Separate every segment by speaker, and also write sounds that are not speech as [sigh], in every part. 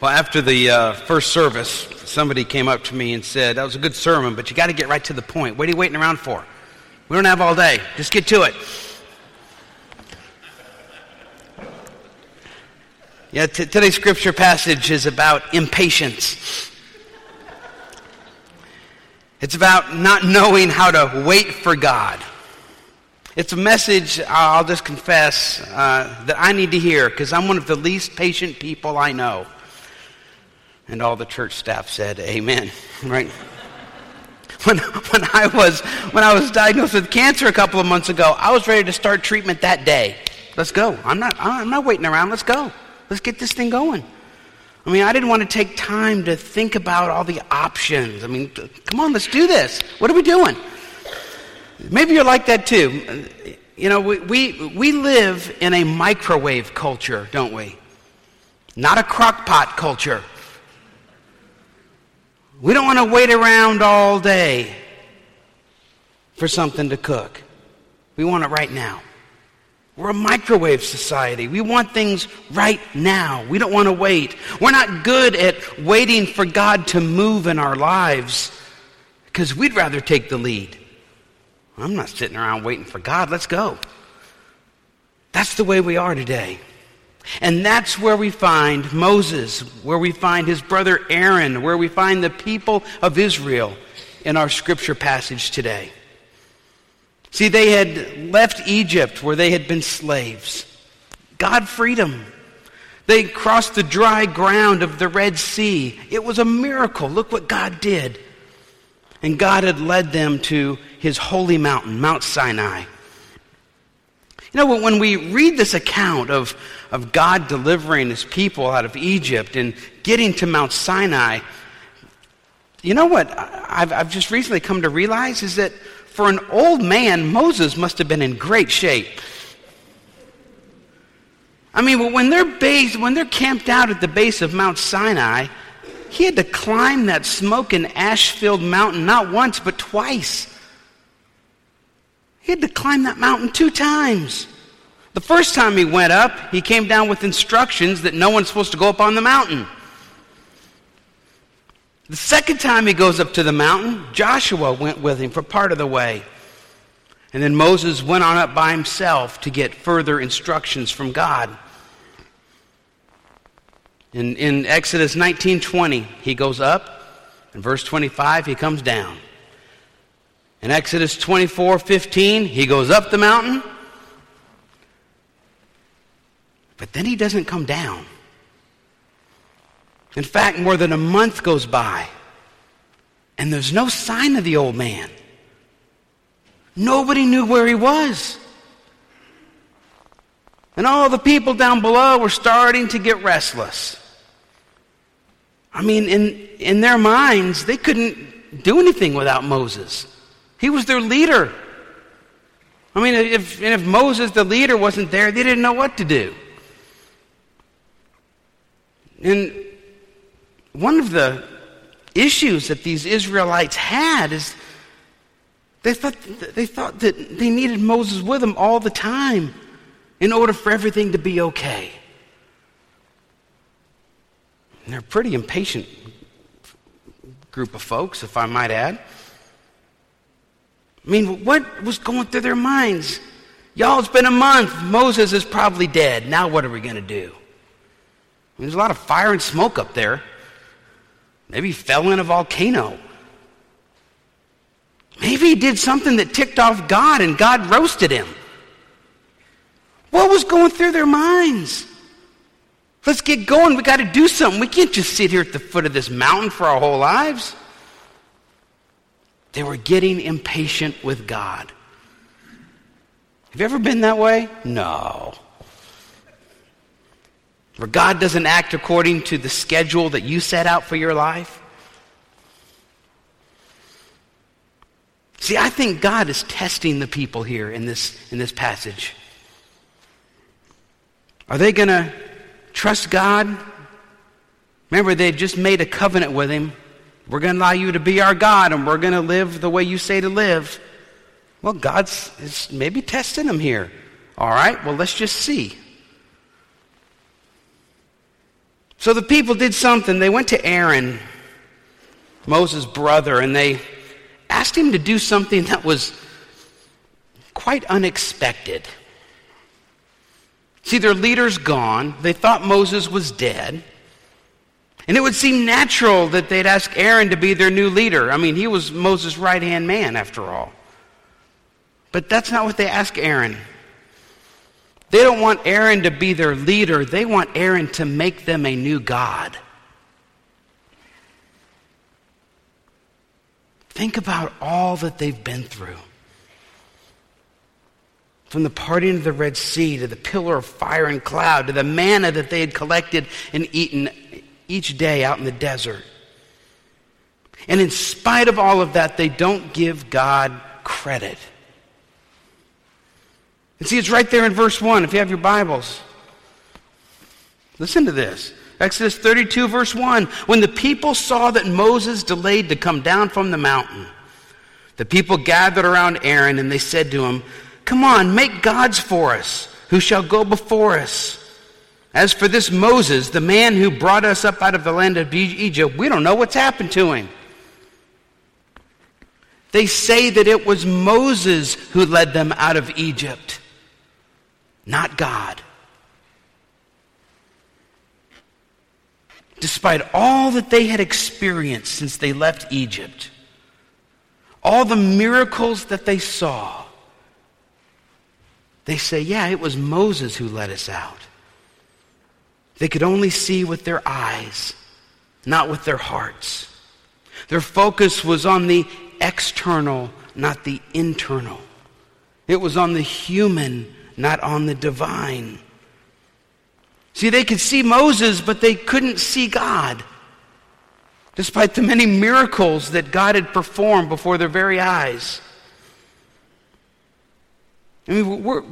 Speaker 1: Well, after the uh, first service, somebody came up to me and said, That was a good sermon, but you got to get right to the point. What are you waiting around for? We don't have all day. Just get to it. Yeah, t- today's scripture passage is about impatience. It's about not knowing how to wait for God. It's a message, I'll just confess, uh, that I need to hear because I'm one of the least patient people I know. And all the church staff said, Amen. [laughs] Right? When, when, I was, when I was diagnosed with cancer a couple of months ago, I was ready to start treatment that day. Let's go. I'm not, I'm not waiting around. Let's go. Let's get this thing going. I mean, I didn't want to take time to think about all the options. I mean, come on, let's do this. What are we doing? Maybe you're like that too. You know, we, we, we live in a microwave culture, don't we? Not a crock pot culture. We don't want to wait around all day for something to cook. We want it right now. We're a microwave society. We want things right now. We don't want to wait. We're not good at waiting for God to move in our lives because we'd rather take the lead. I'm not sitting around waiting for God. Let's go. That's the way we are today. And that's where we find Moses, where we find his brother Aaron, where we find the people of Israel in our scripture passage today. See, they had left Egypt where they had been slaves. God freed them. They crossed the dry ground of the Red Sea. It was a miracle. Look what God did. And God had led them to his holy mountain, Mount Sinai. You know, when we read this account of, of God delivering his people out of Egypt and getting to Mount Sinai, you know what I've, I've just recently come to realize is that for an old man, Moses must have been in great shape. I mean, when they're based, when they're camped out at the base of Mount Sinai, he had to climb that smoke and ash filled mountain not once, but twice. He had to climb that mountain two times. The first time he went up, he came down with instructions that no one's supposed to go up on the mountain. The second time he goes up to the mountain, Joshua went with him for part of the way. And then Moses went on up by himself to get further instructions from God. In, in Exodus 19:20, he goes up. In verse 25, he comes down. In Exodus 24 15, he goes up the mountain, but then he doesn't come down. In fact, more than a month goes by, and there's no sign of the old man. Nobody knew where he was. And all the people down below were starting to get restless. I mean, in, in their minds, they couldn't do anything without Moses. He was their leader. I mean, if, if Moses, the leader, wasn't there, they didn't know what to do. And one of the issues that these Israelites had is they thought, they thought that they needed Moses with them all the time in order for everything to be okay. And they're a pretty impatient group of folks, if I might add. I mean, what was going through their minds? Y'all, it's been a month. Moses is probably dead. Now what are we going to do? There's a lot of fire and smoke up there. Maybe he fell in a volcano. Maybe he did something that ticked off God and God roasted him. What was going through their minds? Let's get going. We got to do something. We can't just sit here at the foot of this mountain for our whole lives. They were getting impatient with God. Have you ever been that way? No. Where God doesn't act according to the schedule that you set out for your life? See, I think God is testing the people here in this, in this passage. Are they going to trust God? Remember, they just made a covenant with Him. We're going to allow you to be our God, and we're going to live the way you say to live. Well, God's is maybe testing them here. All right, well, let's just see. So the people did something. They went to Aaron, Moses' brother, and they asked him to do something that was quite unexpected. See, their leader's gone. They thought Moses was dead. And it would seem natural that they'd ask Aaron to be their new leader. I mean, he was Moses' right hand man, after all. But that's not what they ask Aaron. They don't want Aaron to be their leader, they want Aaron to make them a new God. Think about all that they've been through. From the parting of the Red Sea to the pillar of fire and cloud to the manna that they had collected and eaten each day out in the desert. And in spite of all of that, they don't give God credit. And see, it's right there in verse 1 if you have your Bibles. Listen to this. Exodus 32, verse 1. When the people saw that Moses delayed to come down from the mountain, the people gathered around Aaron and they said to him, Come on, make gods for us, who shall go before us. As for this Moses, the man who brought us up out of the land of Egypt, we don't know what's happened to him. They say that it was Moses who led them out of Egypt not God. Despite all that they had experienced since they left Egypt, all the miracles that they saw, they say, yeah, it was Moses who led us out. They could only see with their eyes, not with their hearts. Their focus was on the external, not the internal. It was on the human, not on the divine. See, they could see Moses, but they couldn't see God, despite the many miracles that God had performed before their very eyes. I mean, we're,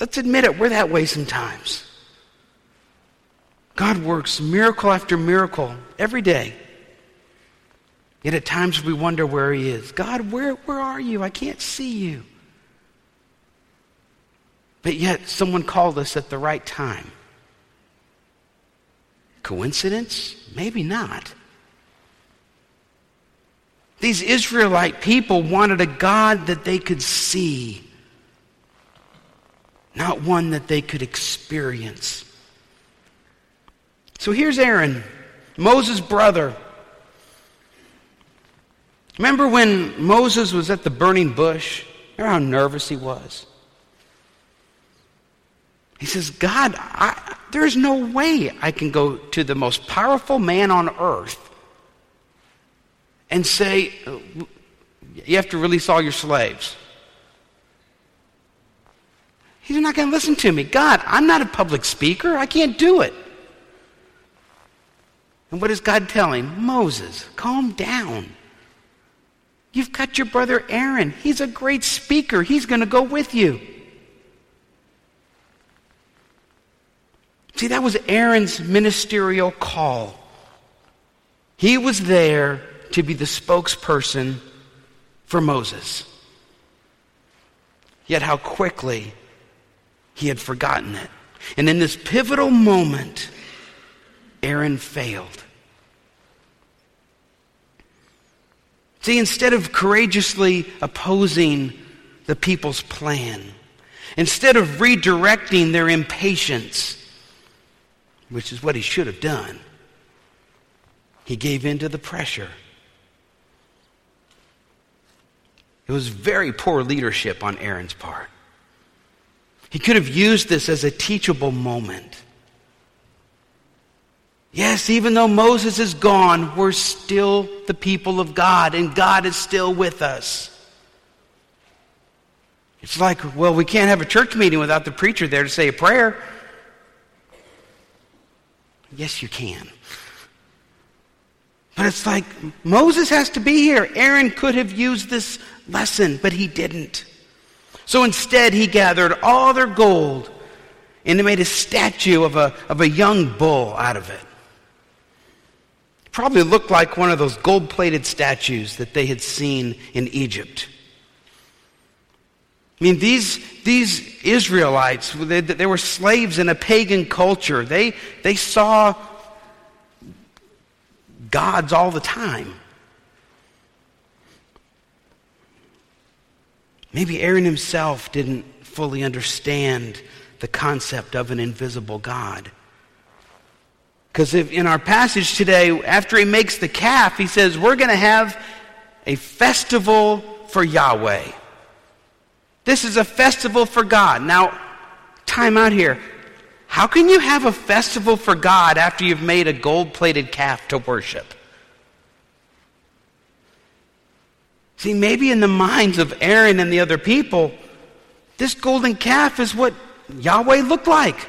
Speaker 1: let's admit it, we're that way sometimes. God works miracle after miracle every day. Yet at times we wonder where He is. God, where, where are you? I can't see you. But yet, someone called us at the right time. Coincidence? Maybe not. These Israelite people wanted a God that they could see, not one that they could experience. So here's Aaron, Moses' brother. Remember when Moses was at the burning bush? Remember how nervous he was? He says, God, I, there's no way I can go to the most powerful man on earth and say, you have to release all your slaves. He's not going to listen to me. God, I'm not a public speaker. I can't do it. And what does God tell him? Moses, calm down. You've got your brother Aaron. He's a great speaker. He's going to go with you. See, that was Aaron's ministerial call. He was there to be the spokesperson for Moses. Yet, how quickly he had forgotten it. And in this pivotal moment, Aaron failed. See, instead of courageously opposing the people's plan, instead of redirecting their impatience, which is what he should have done. He gave in to the pressure. It was very poor leadership on Aaron's part. He could have used this as a teachable moment. Yes, even though Moses is gone, we're still the people of God, and God is still with us. It's like, well, we can't have a church meeting without the preacher there to say a prayer. Yes, you can. But it's like Moses has to be here. Aaron could have used this lesson, but he didn't. So instead, he gathered all their gold and he made a statue of a, of a young bull out of it. Probably looked like one of those gold plated statues that they had seen in Egypt. I mean, these, these Israelites, they, they were slaves in a pagan culture. They, they saw gods all the time. Maybe Aaron himself didn't fully understand the concept of an invisible God. Because in our passage today, after he makes the calf, he says, We're going to have a festival for Yahweh. This is a festival for God. Now, time out here. How can you have a festival for God after you've made a gold plated calf to worship? See, maybe in the minds of Aaron and the other people, this golden calf is what Yahweh looked like.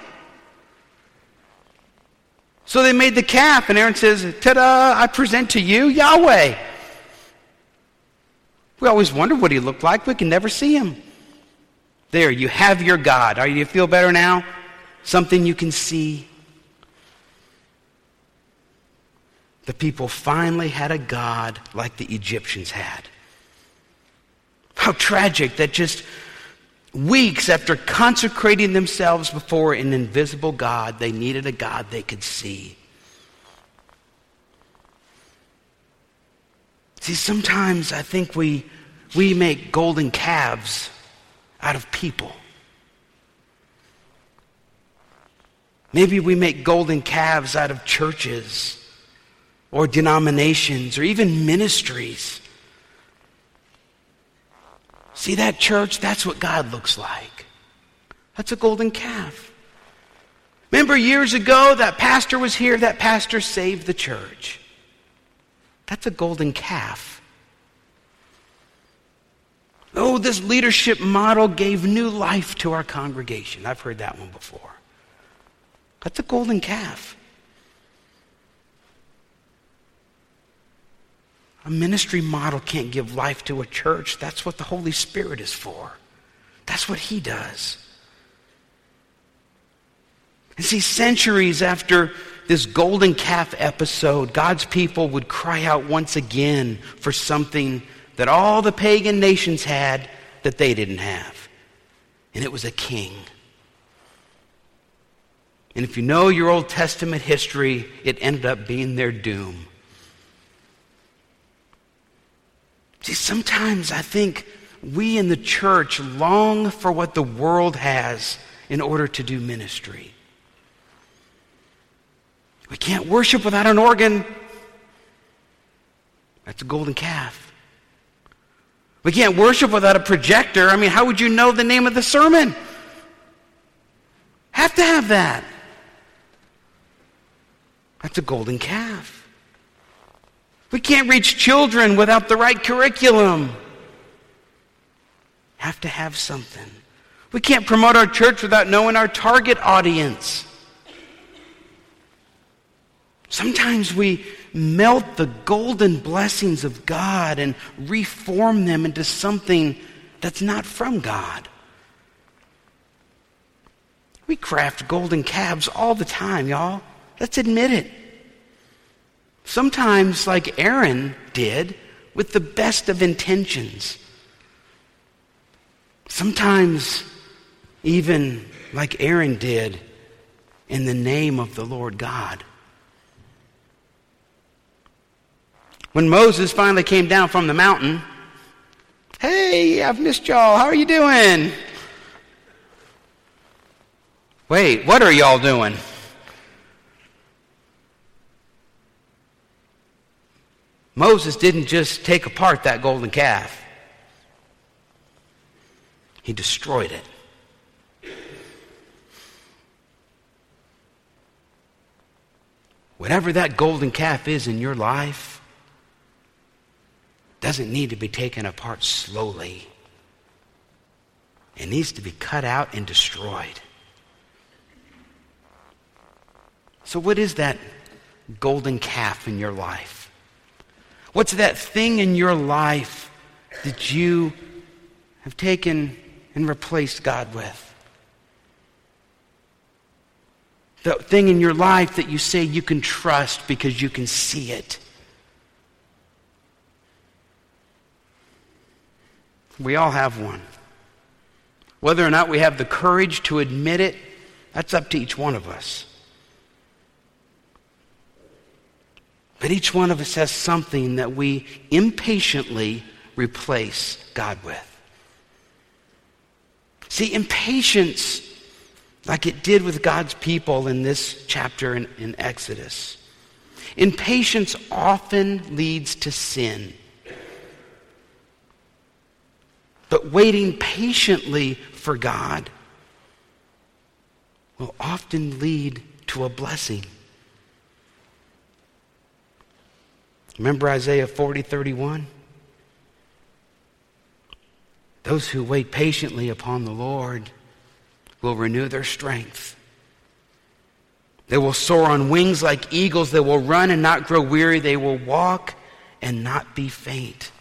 Speaker 1: So they made the calf, and Aaron says, Ta da, I present to you Yahweh. We always wonder what he looked like. We can never see him. There, you have your God. Are you feel better now? Something you can see. The people finally had a God like the Egyptians had. How tragic that just weeks after consecrating themselves before an invisible God, they needed a God they could see. See, sometimes I think we, we make golden calves out of people. Maybe we make golden calves out of churches or denominations or even ministries. See that church? That's what God looks like. That's a golden calf. Remember years ago that pastor was here, that pastor saved the church. That's a golden calf. Oh, this leadership model gave new life to our congregation. I've heard that one before. That's a golden calf. A ministry model can't give life to a church. That's what the Holy Spirit is for. That's what He does. And see, centuries after this golden calf episode, God's people would cry out once again for something that all the pagan nations had that they didn't have. And it was a king. And if you know your Old Testament history, it ended up being their doom. See, sometimes I think we in the church long for what the world has in order to do ministry. We can't worship without an organ. That's a golden calf. We can't worship without a projector. I mean, how would you know the name of the sermon? Have to have that. That's a golden calf. We can't reach children without the right curriculum. Have to have something. We can't promote our church without knowing our target audience. Sometimes we melt the golden blessings of God and reform them into something that's not from God. We craft golden calves all the time, y'all. Let's admit it. Sometimes, like Aaron did, with the best of intentions. Sometimes, even like Aaron did, in the name of the Lord God. When Moses finally came down from the mountain, hey, I've missed y'all. How are you doing? Wait, what are y'all doing? Moses didn't just take apart that golden calf, he destroyed it. Whatever that golden calf is in your life doesn't need to be taken apart slowly. It needs to be cut out and destroyed. So, what is that golden calf in your life? What's that thing in your life that you have taken and replaced God with? The thing in your life that you say you can trust because you can see it. We all have one. Whether or not we have the courage to admit it, that's up to each one of us. But each one of us has something that we impatiently replace God with. See, impatience, like it did with God's people in this chapter in, in Exodus, impatience often leads to sin. But waiting patiently for God will often lead to a blessing. Remember Isaiah 40 31? Those who wait patiently upon the Lord will renew their strength. They will soar on wings like eagles. They will run and not grow weary. They will walk and not be faint.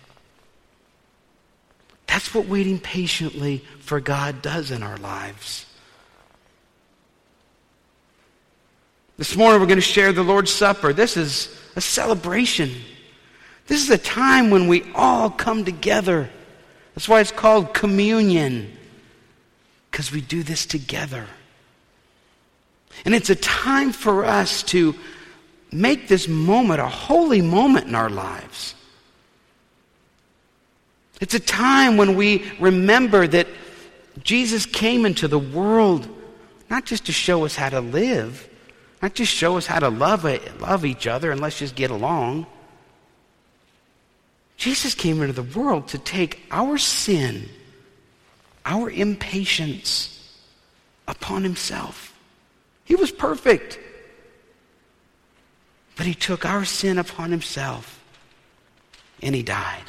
Speaker 1: That's what waiting patiently for God does in our lives. This morning we're going to share the Lord's Supper. This is a celebration. This is a time when we all come together. That's why it's called communion, because we do this together. And it's a time for us to make this moment a holy moment in our lives. It's a time when we remember that Jesus came into the world not just to show us how to live, not just show us how to love, love each other and let's just get along. Jesus came into the world to take our sin, our impatience upon himself. He was perfect. But he took our sin upon himself and he died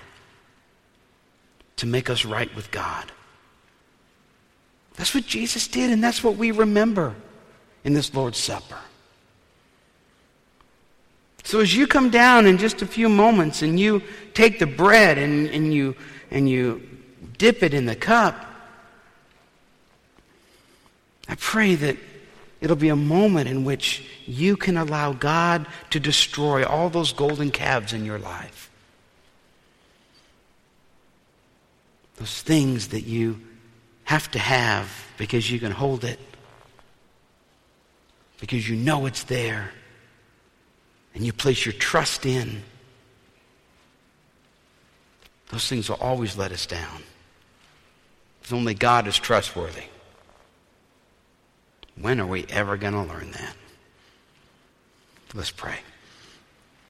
Speaker 1: to make us right with God. That's what Jesus did, and that's what we remember in this Lord's Supper. So as you come down in just a few moments and you take the bread and, and, you, and you dip it in the cup, I pray that it'll be a moment in which you can allow God to destroy all those golden calves in your life. Those things that you have to have because you can hold it, because you know it's there, and you place your trust in. Those things will always let us down. Because only God is trustworthy. When are we ever going to learn that? Let's pray.